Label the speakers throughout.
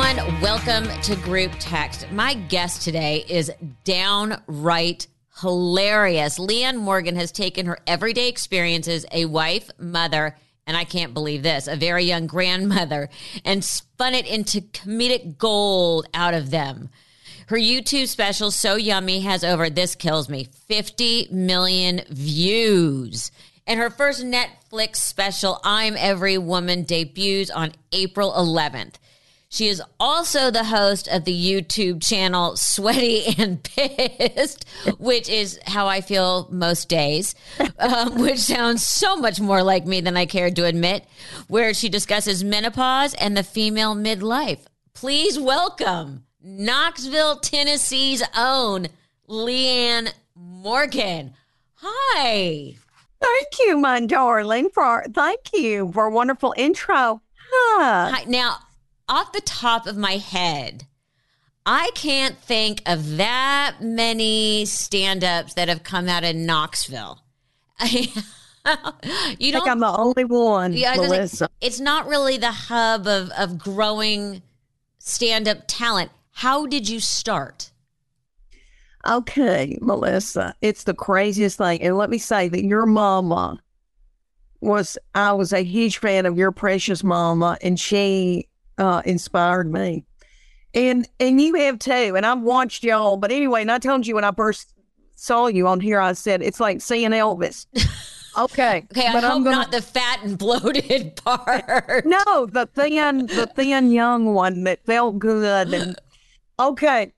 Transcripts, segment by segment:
Speaker 1: everyone. Welcome to Group Text. My guest today is downright hilarious. Leanne Morgan has taken her everyday experiences, a wife, mother, and I can't believe this, a very young grandmother, and spun it into comedic gold out of them. Her YouTube special, So Yummy, has over, this kills me, 50 million views. And her first Netflix special, I'm Every Woman, debuts on April 11th. She is also the host of the YouTube channel Sweaty and Pissed, which is how I feel most days, um, which sounds so much more like me than I care to admit, where she discusses menopause and the female midlife. Please welcome Knoxville, Tennessee's own Leanne Morgan. Hi.
Speaker 2: Thank you, my darling, for thank you for a wonderful intro. Huh.
Speaker 1: Hi. Now, off the top of my head, I can't think of that many stand ups that have come out of Knoxville. you
Speaker 2: I think I'm the only one, yeah, Melissa.
Speaker 1: It's not really the hub of, of growing stand up talent. How did you start?
Speaker 2: Okay, Melissa, it's the craziest thing. And let me say that your mama was, I was a huge fan of your precious mama, and she uh, inspired me. And and you have too. And I've watched y'all. But anyway, and I told you when I first saw you on here, I said it's like seeing Elvis. Okay.
Speaker 1: okay, I but hope I'm gonna... not the fat and bloated part.
Speaker 2: no, the thin, the thin young one that felt good. And okay,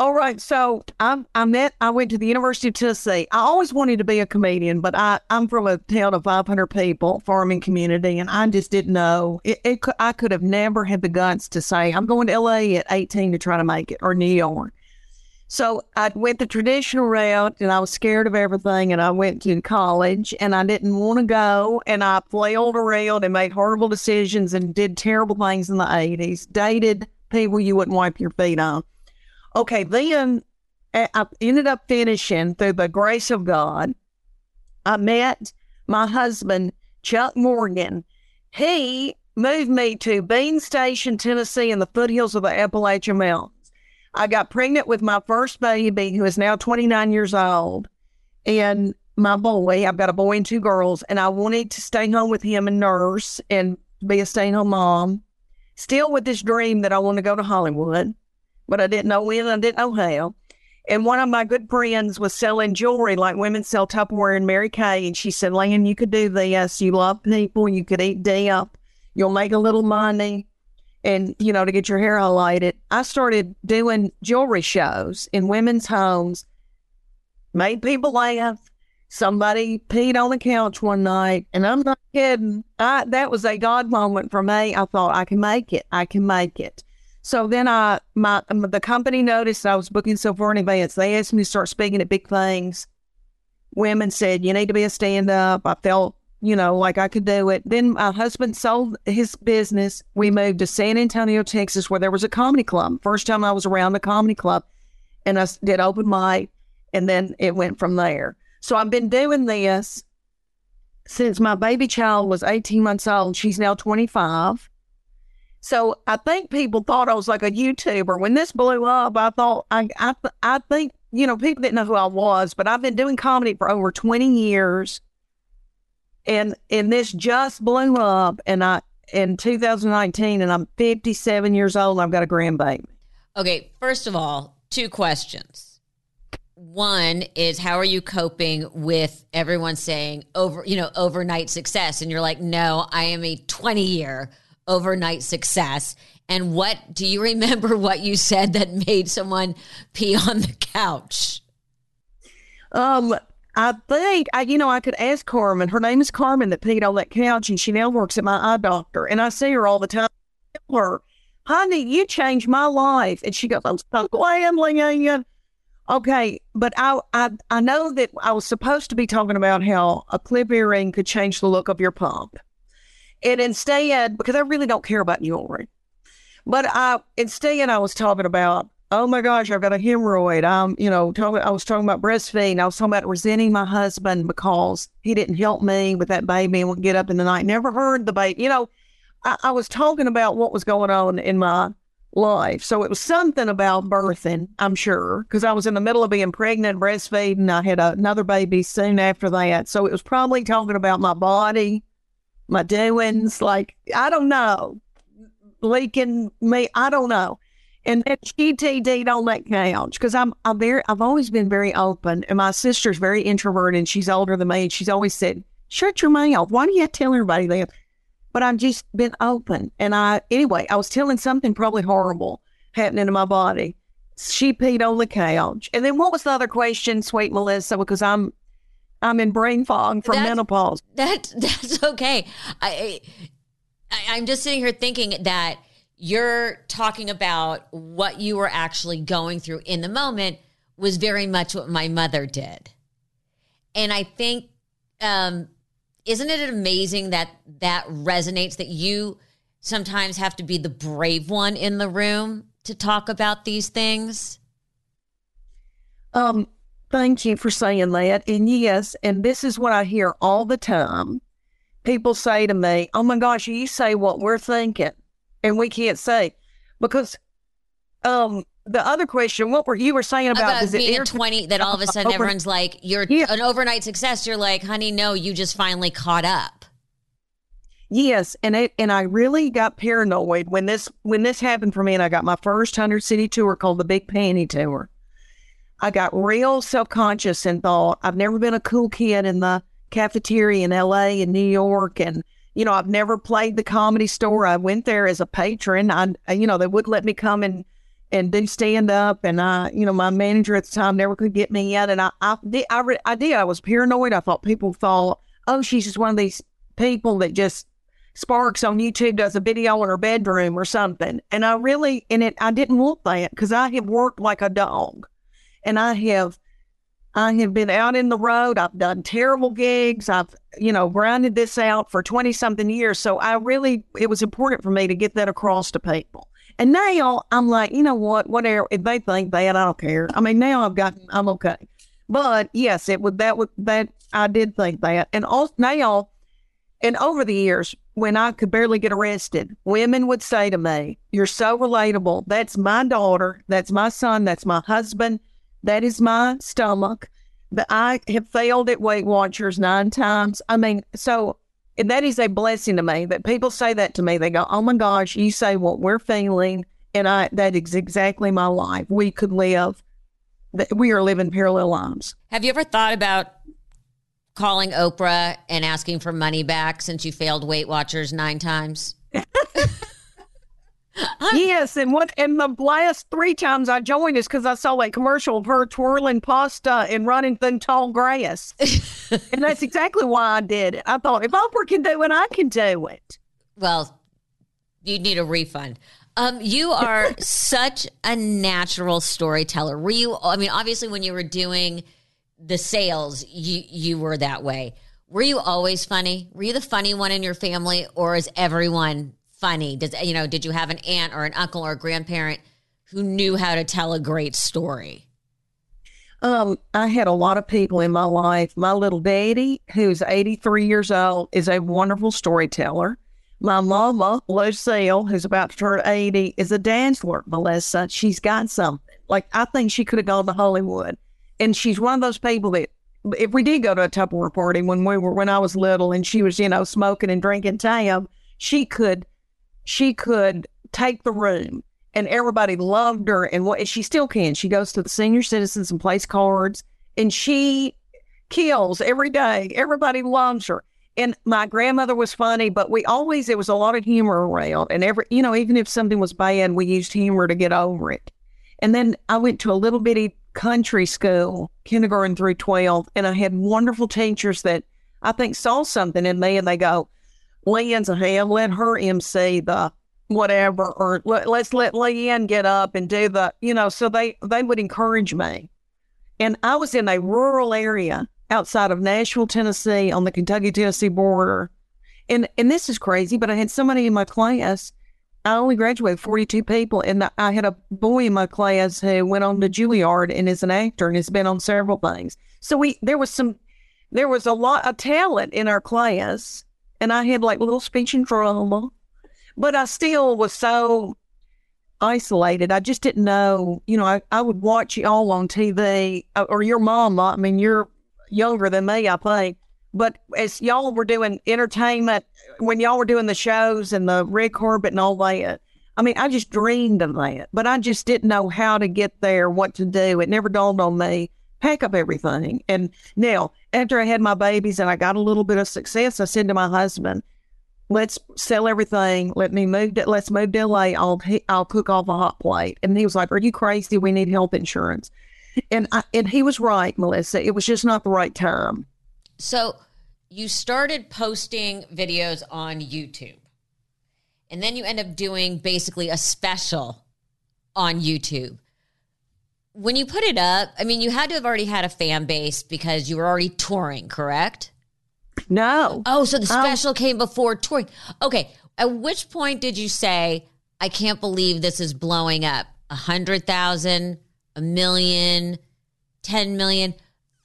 Speaker 2: all right. So I I met I went to the University of Tennessee. I always wanted to be a comedian, but I I'm from a town of 500 people, farming community, and I just didn't know. It, it I could have never had the guts to say I'm going to LA at 18 to try to make it or New York. So I went the traditional route, and I was scared of everything. And I went to college, and I didn't want to go, and I flailed around and made horrible decisions and did terrible things in the 80s. Dated people you wouldn't wipe your feet on Okay, then eh, I ended up finishing through the grace of God. I met my husband, Chuck Morgan. He moved me to Bean Station, Tennessee, in the foothills of the Appalachian Mountains. I got pregnant with my first baby, who is now 29 years old, and my boy. I've got a boy and two girls, and I wanted to stay home with him and nurse and be a stay home mom. Still with this dream that I want to go to Hollywood but I didn't know when, I didn't know how. And one of my good friends was selling jewelry like women sell Tupperware and Mary Kay. And she said, Lan, you could do this. You love people. You could eat dip. You'll make a little money. And, you know, to get your hair highlighted. I started doing jewelry shows in women's homes, made people laugh. Somebody peed on the couch one night, and I'm not kidding. I, that was a God moment for me. I thought, I can make it. I can make it. So then I, my, um, the company noticed I was booking so far in advance. They asked me to start speaking at big things. Women said, you need to be a stand up. I felt, you know, like I could do it. Then my husband sold his business. We moved to San Antonio, Texas, where there was a comedy club. First time I was around a comedy club and I did open mic and then it went from there. So I've been doing this since my baby child was 18 months old. She's now 25. So I think people thought I was like a YouTuber. When this blew up, I thought I I I think you know people didn't know who I was, but I've been doing comedy for over twenty years, and and this just blew up, and I in 2019, and I'm 57 years old. I've got a grandbaby.
Speaker 1: Okay, first of all, two questions. One is how are you coping with everyone saying over, you know, overnight success, and you're like, no, I am a 20 year overnight success. And what do you remember what you said that made someone pee on the couch?
Speaker 2: Um, I think I, you know, I could ask Carmen. Her name is Carmen that peed on that couch, and she now works at my eye doctor. And I see her all the time. I tell her, honey, you changed my life. And she goes, I'm so glad. Okay, but I, I I know that I was supposed to be talking about how a clip earring could change the look of your pump. And instead, because I really don't care about jewelry, but I instead I was talking about, oh my gosh, I've got a hemorrhoid. I'm, you know, talking. I was talking about breastfeeding. I was talking about resenting my husband because he didn't help me with that baby and would get up in the night. Never heard the baby. You know, I, I was talking about what was going on in my life. So it was something about birthing, I'm sure, because I was in the middle of being pregnant, breastfeeding. I had another baby soon after that. So it was probably talking about my body, my doings. Like, I don't know, leaking me. I don't know. And then on that couch because I'm I'm very I've always been very open, and my sister's very introverted, and she's older than me. And she's always said, "Shut your mouth. Why do you tell everybody that?" But I've just been open, and I anyway. I was telling something probably horrible happening to my body. She peed on the couch, and then what was the other question, sweet Melissa? Because I'm I'm in brain fog from
Speaker 1: That's-
Speaker 2: menopause.
Speaker 1: That that's okay. I, I I'm just sitting here thinking that you're talking about what you were actually going through in the moment was very much what my mother did, and I think, um, isn't it amazing that that resonates? That you sometimes have to be the brave one in the room to talk about these things.
Speaker 2: Um, thank you for saying that. And yes, and this is what I hear all the time. People say to me, "Oh my gosh, you say what we're thinking, and we can't say," because um, the other question, what were you were saying about,
Speaker 1: about
Speaker 2: it
Speaker 1: being at 20 that all of a sudden
Speaker 2: Over-
Speaker 1: everyone's like you're
Speaker 2: Yeah.
Speaker 1: an overnight success you're like honey no you just finally caught up
Speaker 2: Yes, and it and I really got paranoid when this when this happened for me, and I got my first hundred city tour called the Big Panty Tour. I got real self conscious and thought I've never been a cool kid in the cafeteria in L.A. and New York, and you know I've never played the comedy store. I went there as a patron. I you know they wouldn't let me come and and do stand up, and I you know my manager at the time never could get me in, and I I did I, re- I did I was paranoid. I thought people thought oh she's just one of these people that just Sparks on YouTube does a video in her bedroom or something. And I really, and it, I didn't want that because I have worked like a dog and I have, I have been out in the road. I've done terrible gigs. I've, you know, grinded this out for 20 something years. So I really, it was important for me to get that across to people. And now I'm like, you know what, whatever, if they think that, I don't care. I mean, now I've gotten, I'm okay. But yes, it would, that would, that, I did think that. And also now, and over the years, when I could barely get arrested, women would say to me, You're so relatable. That's my daughter. That's my son. That's my husband. That is my stomach. But I have failed at Weight Watchers nine times. I mean, so and that is a blessing to me that people say that to me. They go, Oh my gosh, you say what we're feeling. And I that is exactly my life. We could live, that we are living parallel lives.
Speaker 1: have you ever thought about calling oprah and asking for money back since you failed weight watchers nine times
Speaker 2: yes, and what and the last three times I joined is because I saw that commercial of her twirling pasta and running through tall grass, and that's exactly why I did it. I thought if Oprah can do it, I can do it.
Speaker 1: well you need a refund. Um, you are such a natural storyteller. Were you i mean obviously when you were doing the sales you you were that way. Were you always funny? Were you the funny one in your family or is everyone funny does you know did you have an aunt or an uncle or a grandparent who knew how to tell a great story
Speaker 2: Um, I had a lot of people in my life. My little daddy, who's 83 years old, is a wonderful storyteller. My mama, Lucille, who's about to turn 80, is a dancer, Melissa. She's got something. Like, I think she could have gone to Hollywood. And she's one of those people that, if we did go to a Tupperware party when we were, when I was little and she was, you know, smoking and drinking tab, she could, she could take the room and everybody loved her and what she still can. She goes to the senior citizens and plays cards and she kills every day. Everybody loves her. And my grandmother was funny, but we always there was a lot of humor around and every you know, even if something was bad, we used humor to get over it. And then I went to a little bitty country school, kindergarten through 12, and I had wonderful teachers that I think saw something in me and they go, Leanne's a ham, let her MC the whatever, or let, let's let Leanne get up and do the, you know, so they, they would encourage me. And I was in a rural area outside of Nashville, Tennessee on the Kentucky Tennessee border. And, and this is crazy, but I had somebody in my class. I only graduated 42 people, and I had a boy in my class who went on to Juilliard and is an actor and has been on several things. So we there was some there was a lot of talent in our class, and I had like little speech and drama, but I still was so isolated. I just didn't know, you know, I, I would watch y'all on TV uh, or your mom. I mean, you're younger than me, I think. But as y'all were doing entertainment, when y'all were doing the shows and the red carpet and all that, I mean, I just dreamed of that, but I just didn't know how to get there, what to do. It never dawned on me. Pack up everything. And now, after I had my babies and I got a little bit of success, I said to my husband, let's sell everything. Let me move to, let's move to LA. I'll, I'll cook off a hot plate. And he was like, are you crazy? We need health insurance. And I, and he was right, Melissa. It was just not the right time.
Speaker 1: So you started posting videos on YouTube. And then you end up doing basically a special on YouTube. When you put it up, I mean, you had to have already had a fan base because you were already touring, correct?
Speaker 2: No.
Speaker 1: Oh, so the special um, came before touring. Okay. At which point did you say, I can't believe this is blowing up? A hundred thousand, a million, ten million,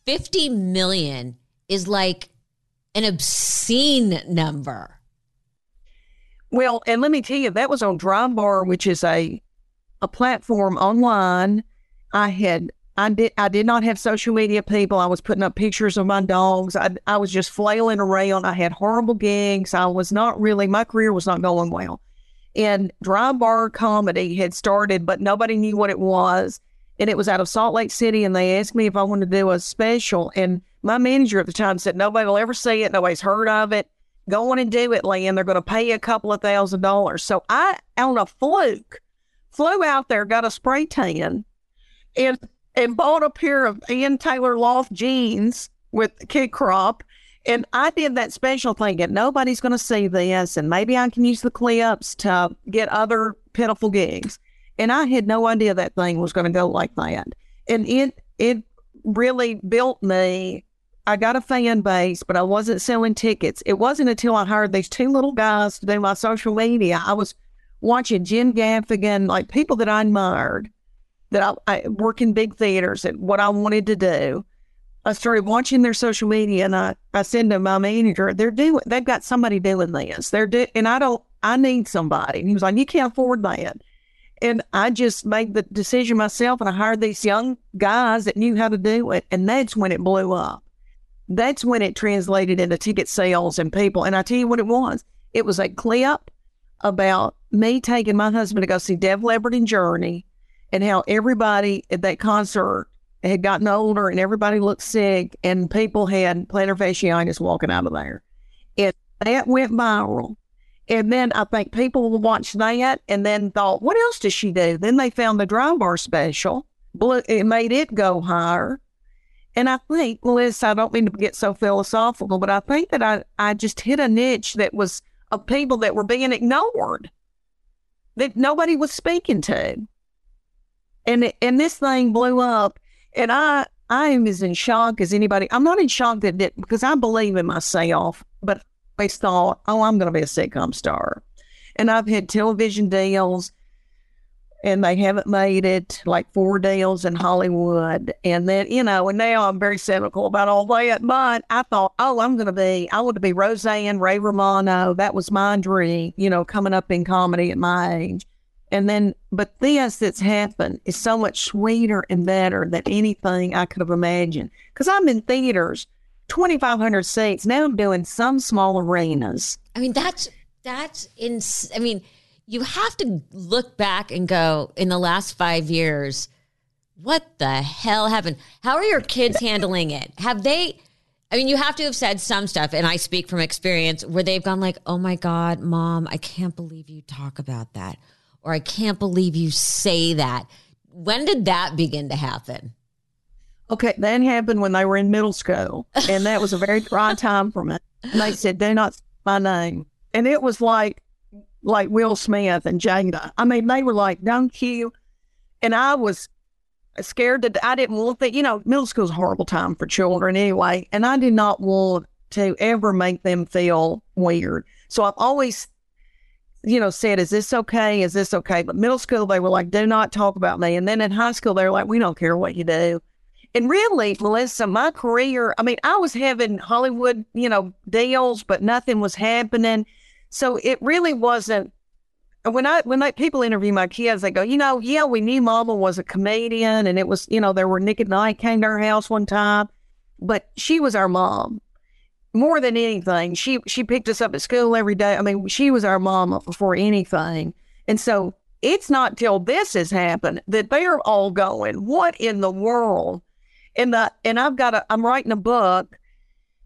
Speaker 1: fifty million is like an obscene number.
Speaker 2: Well, and let me tell you, that was on Drybar, which is a a platform online. I had I did I did not have social media people. I was putting up pictures of my dogs. I I was just flailing around. I had horrible gigs. I was not really my career was not going well. And Drybar comedy had started, but nobody knew what it was. And it was out of Salt Lake City, and they asked me if I wanted to do a special. And my manager at the time said, Nobody will ever see it. Nobody's heard of it. Go on and do it, Lynn. They're going to pay you a couple of thousand dollars. So I, on a fluke, flew out there, got a spray tan, and and bought a pair of Ann Taylor Loft jeans with kick crop. And I did that special thinking nobody's going to see this, and maybe I can use the clips to get other pitiful gigs. And I had no idea that thing was going to go like that. And it it really built me I got a fan base, but I wasn't selling tickets. It wasn't until I hired these two little guys to do my social media. I was watching Jim Gaffigan, like people that I admired, that I, I work in big theaters and what I wanted to do. I started watching their social media and I, I said to my manager, they're doing, they've got somebody doing this. They're do, and I don't, I need somebody. And he was like, you can't afford that. And I just made the decision myself and I hired these young guys that knew how to do it. And that's when it blew up that's when it translated into ticket sales and people. And I tell you what it was. It was a clip about me taking my husband to go see Def Leppard and Journey and how everybody at that concert had gotten older and everybody looked sick and people had plantar fasciitis walking out of there. And that went viral. And then I think people watched that and then thought, what else does she do? Then they found the Drybar special. It made it go higher. And I think, Melissa, I don't mean to get so philosophical, but I think that I, I just hit a niche that was of people that were being ignored, that nobody was speaking to. And and this thing blew up. And I I am as in shock as anybody. I'm not in shock that it because I believe in myself, but I thought, oh, I'm going to be a sitcom star. And I've had television deals and they haven't made it like four deals in Hollywood. And then, you know, and now I'm very cynical about all that. But I thought, oh, I'm going to be, I want to be Roseanne, Ray Romano. That was my dream, you know, coming up in comedy at my age. And then, but this that's happened is so much sweeter and better than anything I could have imagined. Because I'm in theaters, 2,500 seats. Now I'm doing some small arenas.
Speaker 1: I mean, that's, that's in, I mean, you have to look back and go, in the last five years, what the hell happened? How are your kids handling it? Have they, I mean, you have to have said some stuff, and I speak from experience where they've gone like, oh my God, mom, I can't believe you talk about that. Or I can't believe you say that. When did that begin to happen?
Speaker 2: Okay, that happened when they were in middle school, and that was a very dry time for me. And they said, "Do not my name," and it was like like Will Smith and Jada. I mean, they were like, don't you? And I was scared that I didn't want that. You know, middle school is a horrible time for children anyway. And I did not want to ever make them feel weird. So I've always, you know, said, is this okay? Is this okay? But middle school, they were like, do not talk about me. And then in high school, they were like, we don't care what you do. And really, Melissa, my career, I mean, I was having Hollywood, you know, deals, but nothing was happening. So it really wasn't when I when I, people interview my kids, they go, you know, yeah, we knew Mama was a comedian, and it was, you know, there were Nick at Nite came to our house one time, but she was our mom more than anything. She she picked us up at school every day. I mean, she was our mama before anything, and so it's not till this has happened that they're all going, what in the world? And the and I've got a I'm writing a book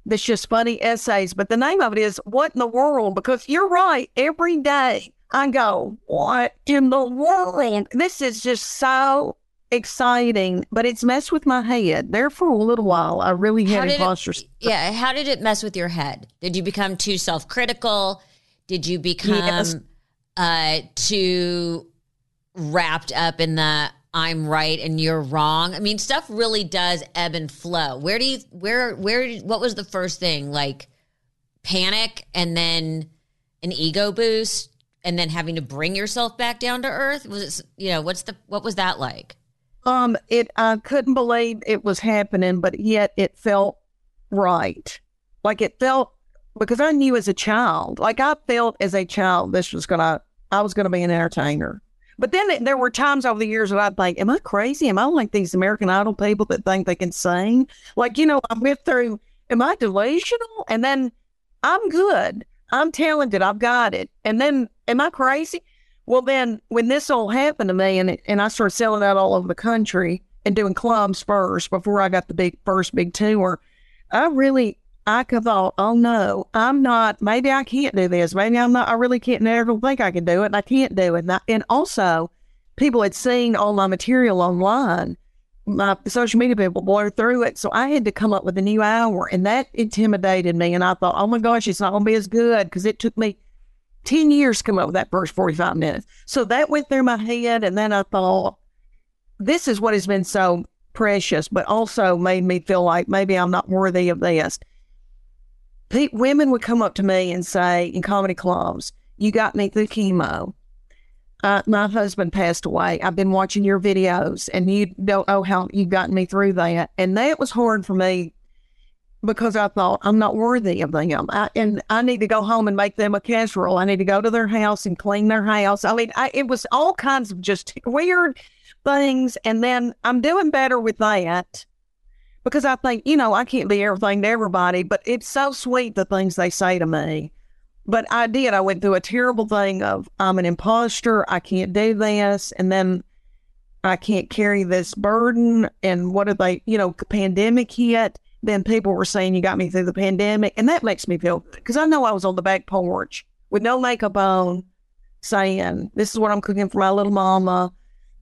Speaker 2: that's just funny essays, but the name of it is What in the World? Because you're right, every day I go, What in the world? This is just so exciting, but it's messed with my head. There for a little while, I really had imposter.
Speaker 1: yeah, how did it mess with your head? Did you become too self-critical? Did you become
Speaker 2: Yes.
Speaker 1: uh too wrapped up in the I'm right and you're wrong? I mean, stuff really does ebb and flow. Where do you where where what was the first thing? Like panic and then an ego boost and then having to bring yourself back down to earth? Was it you know, what's the what was that like?
Speaker 2: Um, it I couldn't believe it was happening, but yet it felt right. Like it felt because I knew as a child, like I felt as a child, this was gonna, I was gonna be an entertainer. But then there were times over the years that I'd think, "Am I crazy? Am I like these American Idol people that think they can sing?" Like you know, I went through, "Am I delusional?" And then I'm good. I'm talented. I've got it. And then, am I crazy? Well, then when this all happened to me, and and I started selling out all over the country and doing clubs first before I got the big first big tour, I really I thought, oh no, I'm not. Maybe I can't do this. Maybe I'm not. I really can't. Never think I can do it, and I can't do it. And, I, and also, people had seen all my material online. My social media people blurred through it, so I had to come up with a new hour, and that intimidated me. And I thought, oh my gosh, it's not going to be as good because it took me 10 years come up with that first 45 minutes. So that went through my head. And then I thought, this is what has been so precious, but also made me feel like maybe I'm not worthy of this. Pe- women would come up to me and say in comedy clubs, You got me through chemo. Uh, my husband passed away. I've been watching your videos and you don't know how you got me through that. And that was hard for me because I thought I'm not worthy of them. I, and I need to go home and make them a casserole. I need to go to their house and clean their house. I mean, I, it was all kinds of just weird things. And then I'm doing better with that because I think, you know, I can't be everything to everybody, but it's so sweet the things they say to me. But I did. I went through a terrible thing of I'm an imposter. I can't do this. And then I can't carry this burden. And what if they, you know, pandemic hit? Then people were saying you got me through the pandemic. And that makes me feel good because I know I was on the back porch with no makeup on saying, this is what I'm cooking for my little mama.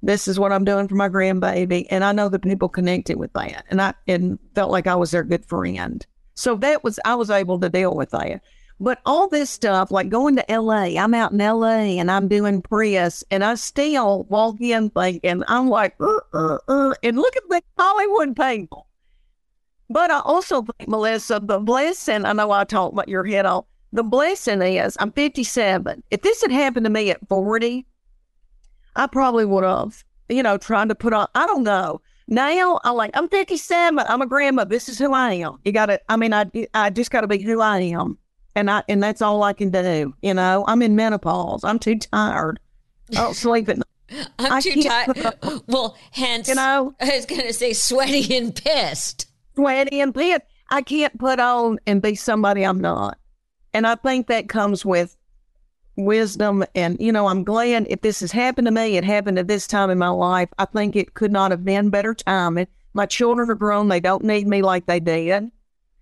Speaker 2: This is what I'm doing for my grandbaby. And I know that people connected with that. And I and felt like I was their good friend. So that was, I was able to deal with that. But all this stuff, like going to LA, I'm out in LA and I'm doing press, and I still walk in thinking, I'm like, uh, uh, uh, and look at the Hollywood people. But I also think, Melissa, the blessing, I know I talked about your head off. The blessing is I'm 57. If this had happened to me at 40, I probably would have, you know, tried to put on, I don't know. Now I'm like, I'm 57. I'm a grandma. This is who I am. You got to, I mean, I, I just got to be who I am. And I, and that's all I can do. You know, I'm in menopause. I'm too tired. I don't sleep at night.
Speaker 1: I'm
Speaker 2: I
Speaker 1: too tired. Well, hence
Speaker 2: You know,
Speaker 1: I was going to say sweaty and pissed.
Speaker 2: Sweaty and pissed. I can't put on and be somebody I'm not. And I think that comes with wisdom. And, you know, I'm glad if this has happened to me, it happened at this time in my life. I think it could not have been better timing. My children are grown. They don't need me like they did.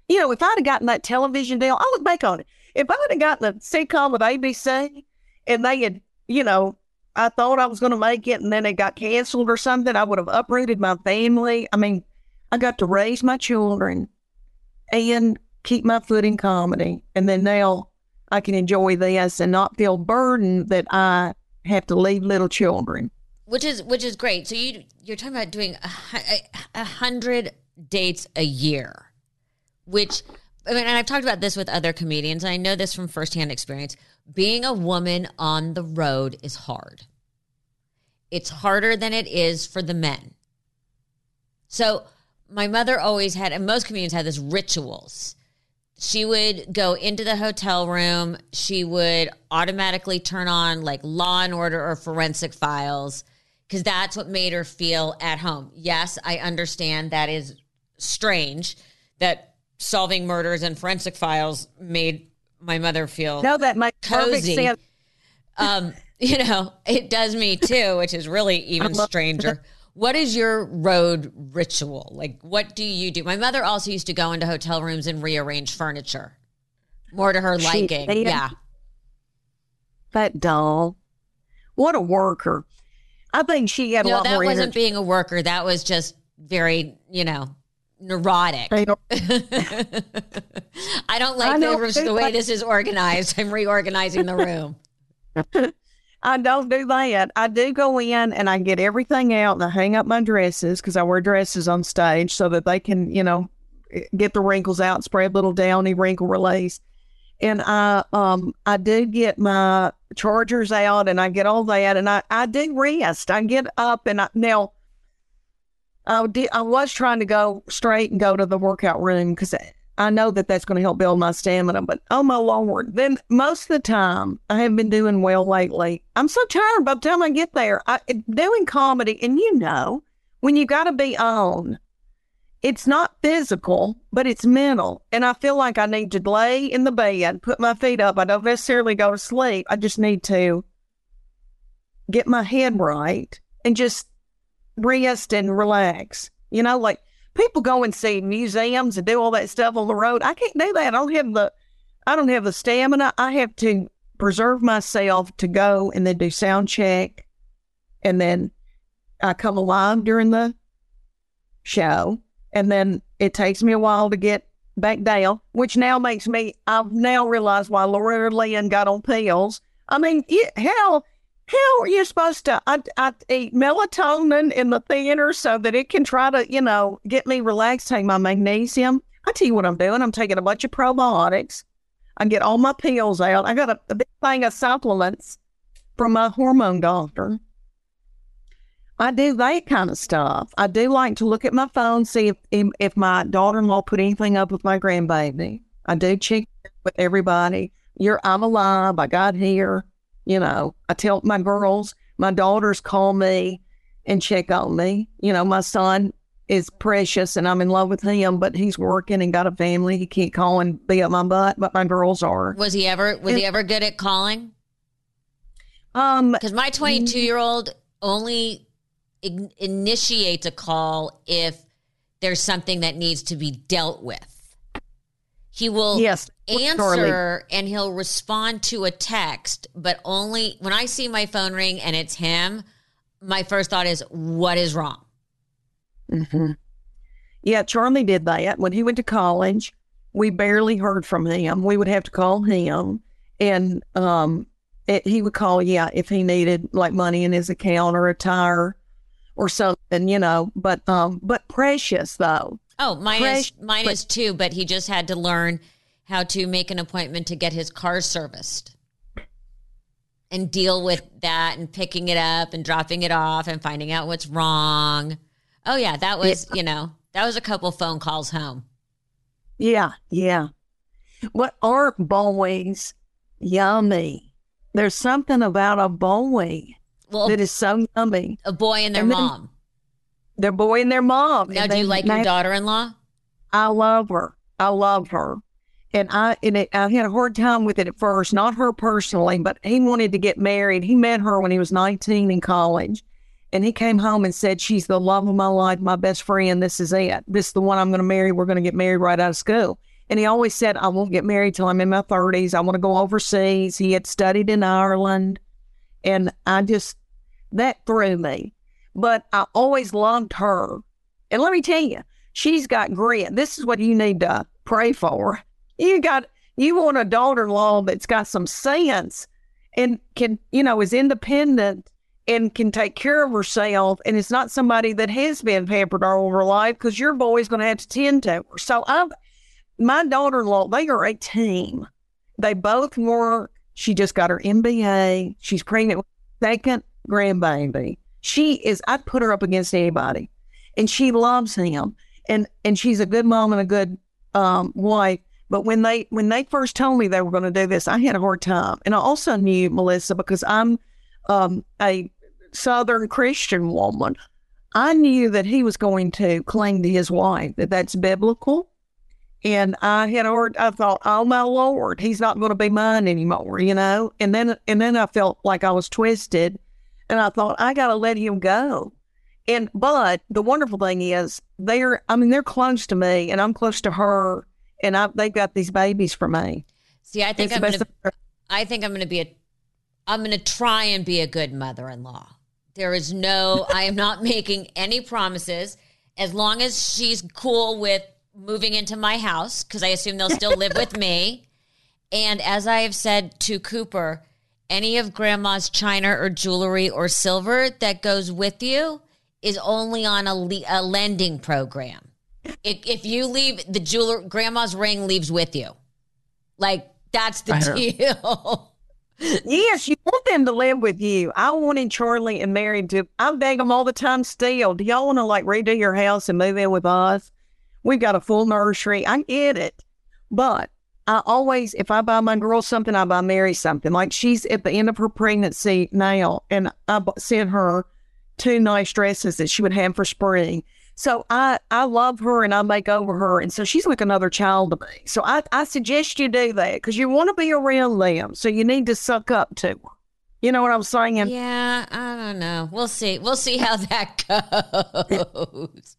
Speaker 2: You know, if I'd have gotten that television deal, I look back on it. If I'd have gotten a sitcom with ABC and they had, you know, I thought I was going to make it and then it got canceled or something, I would have uprooted my family. I mean, I got to raise my children and keep my foot in comedy. And then now I can enjoy this and not feel burdened that I have to leave little children.
Speaker 1: which is which is great. So you you're talking about doing a, a, hundred dates a year, which I mean, and I've talked about this with other comedians, and I know this from firsthand experience. Being a woman on the road is hard. It's harder than it is for the men. So my mother always had, and most comedians had this rituals she would go into the hotel room. She would automatically turn on like Law and Order or Forensic Files because that's what made her feel at home. Yes, I understand that is strange that solving murders and forensic files made my mother feel
Speaker 2: no, that perfect
Speaker 1: cozy.
Speaker 2: sense.
Speaker 1: um, you know, it does me too, which is really even stranger. What is your road ritual? Like, what do you do? My mother also used to go into hotel rooms and rearrange furniture, more to her
Speaker 2: She-
Speaker 1: liking.
Speaker 2: they-
Speaker 1: yeah.
Speaker 2: That doll. What a worker. I think she had a lot
Speaker 1: of
Speaker 2: work.
Speaker 1: No, that wasn't
Speaker 2: energy.
Speaker 1: being a worker. That was just very, you know, neurotic.
Speaker 2: I don't-
Speaker 1: I don't
Speaker 2: I
Speaker 1: like
Speaker 2: know.
Speaker 1: the, the way this is organized. I'm reorganizing the room.
Speaker 2: I don't do that. I do go in and I get everything out and I hang up my dresses because I wear dresses on stage so that they can, you know, get the wrinkles out, spread little downy wrinkle release. And I um I do get my chargers out and I get all that and I, I do rest. I get up and I now I did I was trying to go straight and go to the workout room because I know that that's going to help build my stamina, but oh my lord! Then most of the time, I have been doing well lately. I'm so tired by the time I get there. I doing comedy, and you know, when you got to be on, it's not physical, but it's mental. And I feel like I need to lay in the bed, put my feet up. I don't necessarily go to sleep. I just need to get my head right and just rest and relax. You know, like people go and see museums and do all that stuff on the road. I can't do that. I don't have the I don't have the stamina. I have to preserve myself to go and then do sound check and then I come alive during the show and then it takes me a while to get back down, which now makes me I've now realized why Loretta Lynn got on pills. I mean, yeah, hell how are you supposed to? I, I eat melatonin in the theater so that it can try to, you know, get me relaxed, take my magnesium. I tell you what I'm doing. I'm taking a bunch of probiotics. I get all my pills out. I got a, a big thing of supplements from my hormone doctor. I do that kind of stuff. I do like to look at my phone, see if if, if my daughter-in-law put anything up with my grandbaby. I do check with everybody. You're I'm alive. I got here. You know, I tell my girls, my daughters call me and check on me. You know, my son is precious and I'm in love with him, but he's working and got a family. He can't call and be up my butt, but my girls are.
Speaker 1: Was he ever was he ever good at calling?
Speaker 2: Um,
Speaker 1: Because my 22 year old only in- initiates a call if there's something that needs to be dealt with. He will
Speaker 2: yes,
Speaker 1: answer and he'll respond to a text, but only when I see my phone ring and it's him, my first thought is, what is wrong?
Speaker 2: hmm Yeah, Charlie did that when he went to college. We barely heard from him. We would have to call him, and um, it, he would call. Yeah, if he needed like money in his account or a tire or something, you know. But um, but precious though.
Speaker 1: Oh, mine
Speaker 2: Fresh,
Speaker 1: is mine
Speaker 2: but-
Speaker 1: is too, but he just had to learn how to make an appointment to get his car serviced and deal with that and picking it up and dropping it off and finding out what's wrong. Oh yeah, that was, you know, that was a couple phone calls home.
Speaker 2: Yeah, yeah. What are boys? Yummy. There's something about a boy
Speaker 1: Well,
Speaker 2: that is so yummy.
Speaker 1: a boy and their
Speaker 2: and then-
Speaker 1: mom.
Speaker 2: Their boy and their mom.
Speaker 1: Now,
Speaker 2: And
Speaker 1: do you like your daughter-in-law?
Speaker 2: I love her. I love her. And I and it, I had a hard time with it at first, not her personally, but he wanted to get married. He met her when he was 19 in college. And he came home and said, She's the love of my life, my best friend. This is it. This is the one I'm going to marry. We're going to get married right out of school. And he always said, I won't get married till I'm in my 30s. I want to go overseas. He had studied in Ireland. And I just, that threw me. But I always loved her. And let me tell you, she's got grit. This is what you need to pray for. You got, you want a daughter in law that's got some sense and can, you know, is independent and can take care of herself. And it's not somebody that has been pampered all her life because your boy's going to have to tend to her. So I'm, my daughter in law, they are a team. They both work. She just got her MBA. She's pregnant with second grandbaby. She is, I'd put her up against anybody. And she loves him. And and she's a good mom and a good um, wife. But when they when they first told me they were going to do this, I had a hard time. And I also knew Melissa because I'm um, a Southern Christian woman. I knew that he was going to cling to his wife, that that's biblical. And I had heard, I thought, oh my Lord, he's not going to be mine anymore, you know? And then, and then I felt like I was twisted and I thought, I got to let him go. And, but the wonderful thing is they're, I mean, they're close to me and I'm close to her and I, they've got these babies for me.
Speaker 1: See, I think it's I'm going to, I think I'm going to be a, I'm going to try and be a good mother-in-law. There is no, I am not making any promises. As long as she's cool with moving into my house, because I assume they'll still live with me. And as I have said to Cooper, any of grandma's china or jewelry or silver that goes with you is only on a, a lending program. If, if you leave the jeweler, grandma's ring leaves with you. Like that's the deal.
Speaker 2: yes, you want them to live with you. I wanted Charlie and Mary to. I beg them all the time. Still, do y'all want to like redo your house and move in with us? We've got a full nursery. I get it, but I always, if I buy my girl something, I buy Mary something. Like she's at the end of her pregnancy now, and I sent her two nice dresses that she would have for spring. So I, I love her and I make over her. And so she's like another child to me. So I, I suggest you do that because you want to be around them. So you need to suck up to her. You know what I'm saying?
Speaker 1: Yeah, I don't know. We'll see. We'll see how that goes.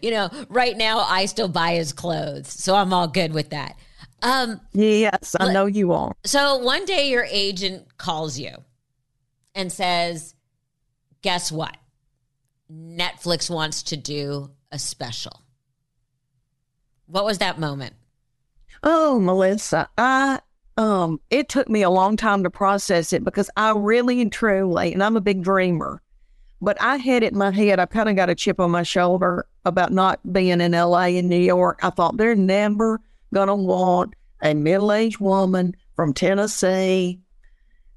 Speaker 1: you know, right now I still buy his clothes, so I'm all good with that.
Speaker 2: Um, yes, I know you are.
Speaker 1: So one day your agent calls you and says, "Guess what? Netflix wants to do a special. What was that moment?
Speaker 2: Oh, Melissa, I um it took me a long time to process it because I really and truly, and I'm a big dreamer, but I had it in my head. I kind of got a chip on my shoulder about not being in LA and New York. I thought they're never gonna want a middle-aged woman from Tennessee.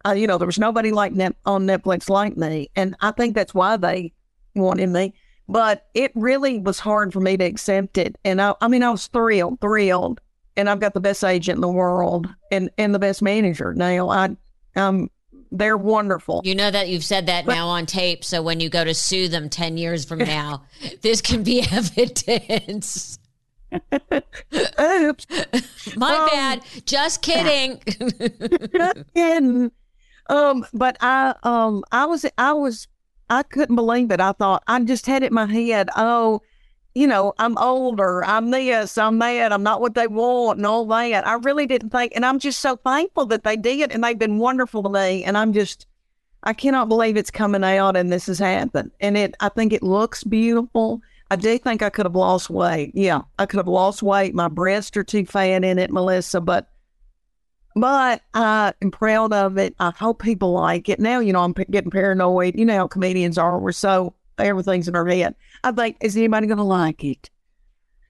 Speaker 2: Uh, you know, there was nobody like net- on Netflix like me, and I think that's why they wanted me. But it really was hard for me to accept it. And I, I mean, I was thrilled, thrilled. And I've got the best agent in the world and, and the best manager now. I, um, they're wonderful.
Speaker 1: You know that you've said that but, now on tape. So when you go to sue them 10 years from now, this can be evidence. Oops. My um, bad. Just kidding.
Speaker 2: just kidding. Um, but I um I was I was I couldn't believe it. I thought I just had it in my head. Oh, you know, I'm older. I'm this. I'm that. I'm not what they want and all that. I really didn't think, and I'm just so thankful that they did, and they've been wonderful to me. And I'm just, I cannot believe it's coming out and this has happened. And it, I think it looks beautiful. I do think I could have lost weight. Yeah, I could have lost weight. My breasts are too fat in it, Melissa, but but I am proud of it. I hope people like it. Now, you know, I'm p- getting paranoid. You know how comedians are. We're so, everything's in our head. I think, is anybody going to like it?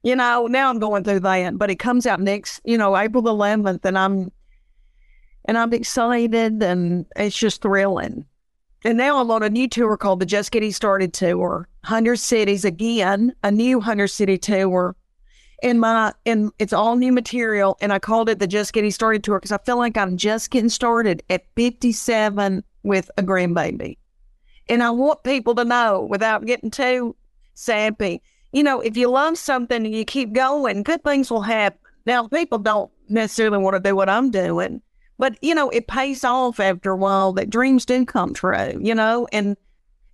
Speaker 2: You know, now I'm going through that, but it comes out next, you know, April 11th, and I'm, and I'm excited, and it's just thrilling. And now I'm on a new tour called the Just Getting Started Tour. 100 cities again, a new 100 city tour in my and it's all new material and i called it the just getting started tour because i feel like i'm just getting started at 57 with a grandbaby and i want people to know without getting too sappy you know if you love something and you keep going good things will happen now people don't necessarily want to do what i'm doing but you know it pays off after a while that dreams do come true you know and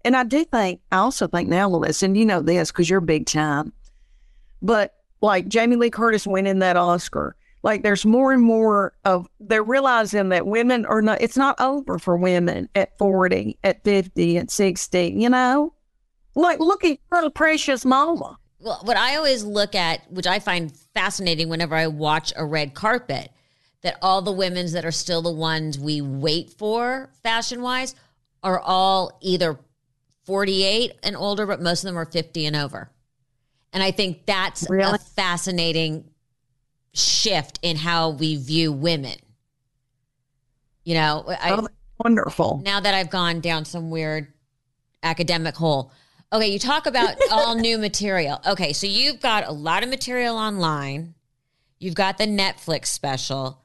Speaker 2: and i do think i also think now listen you know this because you're big time but like Jamie Lee Curtis winning that Oscar. Like there's more and more of they're realizing that women are not it's not over for women at 40, at 50, at 60, you know? Like look at little precious mama.
Speaker 1: Well, what I always look at, which I find fascinating whenever I watch a red carpet, that all the women's that are still the ones we wait for fashion wise are all either 48 and older, but most of them are 50 and over. And I think that's really? a fascinating shift in how we view women. You know, I,
Speaker 2: oh, wonderful.
Speaker 1: Now that I've gone down some weird academic hole. Okay, you talk about all new material. Okay, so you've got a lot of material online. You've got the Netflix special.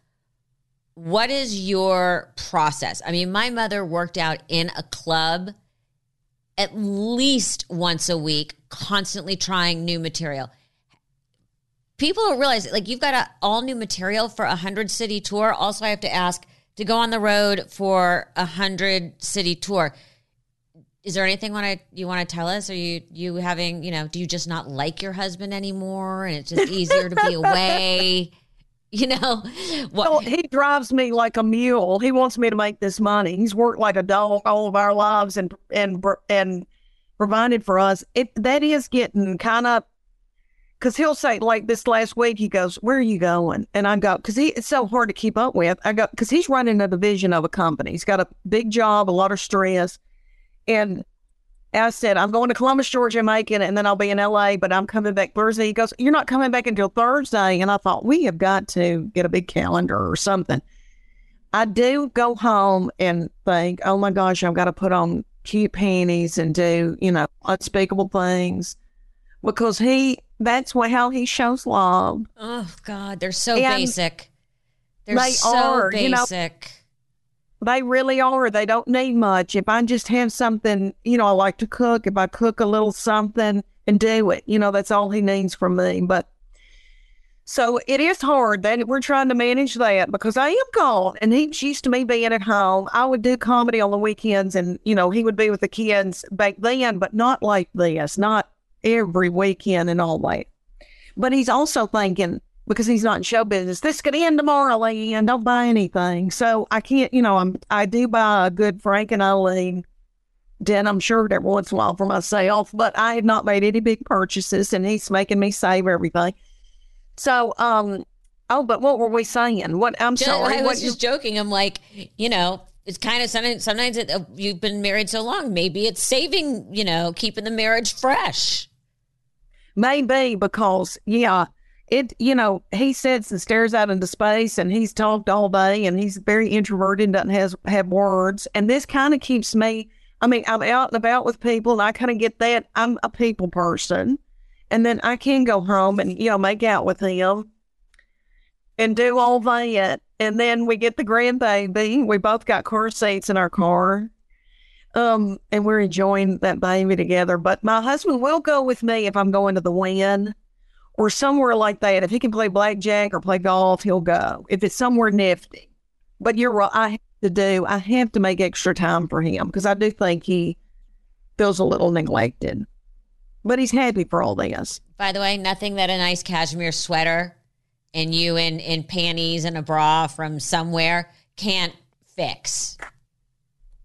Speaker 1: What is your process? I mean, my mother worked out in a club at least once a week, constantly trying new material. People don't realize, like, you've got a all new material for a hundred city tour. Also, I have to ask to go on the road for a hundred city tour. Is there anything want you want to tell us? Are you you having you know? Do you just not like your husband anymore, and it's just easier to be away? You know, what?
Speaker 2: Well, he drives me like a mule. He wants me to make this money. He's worked like a dog all of our lives and and and provided for us. It that is getting kind of because he'll say like this last week he goes, "Where are you going?" And I go, "Because he it's so hard to keep up with." I go, "Because he's running a division of a company. He's got a big job, a lot of stress." And I said, I'm going to Columbus, Georgia, Macon, and then I'll be in LA, but I'm coming back Thursday. He goes, You're not coming back until Thursday. And I thought, We have got to get a big calendar or something. I do go home and think, Oh my gosh, I've got to put on cute panties and do, you know, unspeakable things because he, that's what, how he shows love.
Speaker 1: Oh, God, they're so
Speaker 2: And
Speaker 1: basic. They're
Speaker 2: they
Speaker 1: so
Speaker 2: are, you know,
Speaker 1: basic.
Speaker 2: They really are. They don't need much. If I just have something, you know, I like to cook. If I cook a little something and do it, you know, that's all he needs from me. But so it is hard that we're trying to manage that because I am gone and he's used to me being at home. I would do comedy on the weekends and, you know, he would be with the kids back then, but not like this, not every weekend and all that. But he's also thinking, because he's not in show business. This could end tomorrow, and don't buy anything. So I can't, you know, I'm I do buy a good Frank and Eileen denim shirt every once in a while for myself, but I have not made any big purchases, and he's making me save everything. So, um, oh, but what were we saying? What I'm
Speaker 1: Ju-
Speaker 2: sorry.
Speaker 1: I was just joking. I'm like, you know, it's kind of sometimes, sometimes it, uh, you've been married so long. Maybe it's saving, you know, keeping the marriage fresh.
Speaker 2: Maybe because, yeah, it, you know, he sits and stares out into space and he's talked all day and he's very introverted, and doesn't has, have words. And this kind of keeps me, I mean, I'm out and about with people and I kind of get that. I'm a people person. And then I can go home and, you know, make out with him and do all that. And then we get the grandbaby. We both got car seats in our car. Um, and we're enjoying that baby together. But my husband will go with me if I'm going to the Wynn or somewhere like that. If he can play blackjack or play golf, he'll go. If it's somewhere nifty. But you're right. I have to do. I have to make extra time for him because I do think he feels a little neglected. But he's happy for all this.
Speaker 1: By the way, nothing that a nice cashmere sweater and you in, in panties and a bra from somewhere can't fix.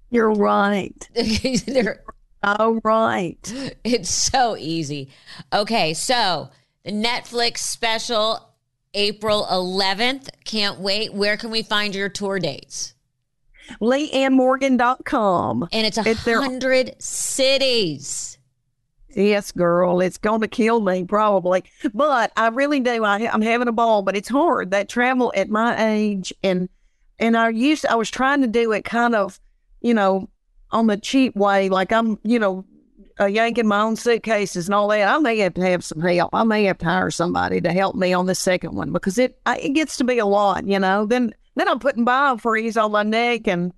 Speaker 2: You're right. Oh, right.
Speaker 1: it's so easy. Okay, so the Netflix special, April 11th. Can't wait. Where can we find your tour dates?
Speaker 2: LeanneMorgan.com.
Speaker 1: And it's a hundred cities.
Speaker 2: Yes, girl, it's going to kill me probably, but I really do. I, I'm having a ball, but it's hard that travel at my age, and and I used I was trying to do it kind of, you know, on the cheap way, like I'm, you know, uh, yanking my own suitcases and all that. I may have to have some help. I may have to hire somebody to help me on the second one because it I, it gets to be a lot, you know. Then then I'm putting biofreeze on my neck and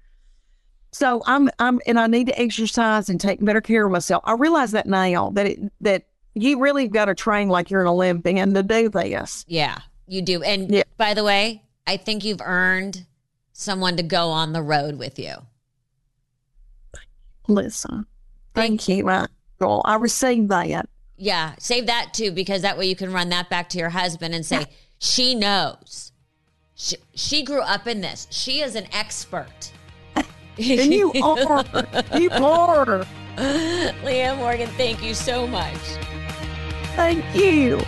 Speaker 2: so I'm I'm and I need to exercise and take better care of myself. I realize that now that it that you really got to train like you're an Olympian to do this.
Speaker 1: Yeah, you do. And
Speaker 2: Yeah.
Speaker 1: by the way, I think you've earned someone to go on the road with you.
Speaker 2: Listen, thank you, my girl. I received that.
Speaker 1: Yeah, save that too because that way you can run that back to your husband and say, "She knows. She, she grew up in this. She is an expert."
Speaker 2: And you are, you are.
Speaker 1: Leanne Morgan, thank you so much.
Speaker 2: Thank you.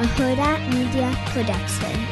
Speaker 3: a Hurrdat Media Production.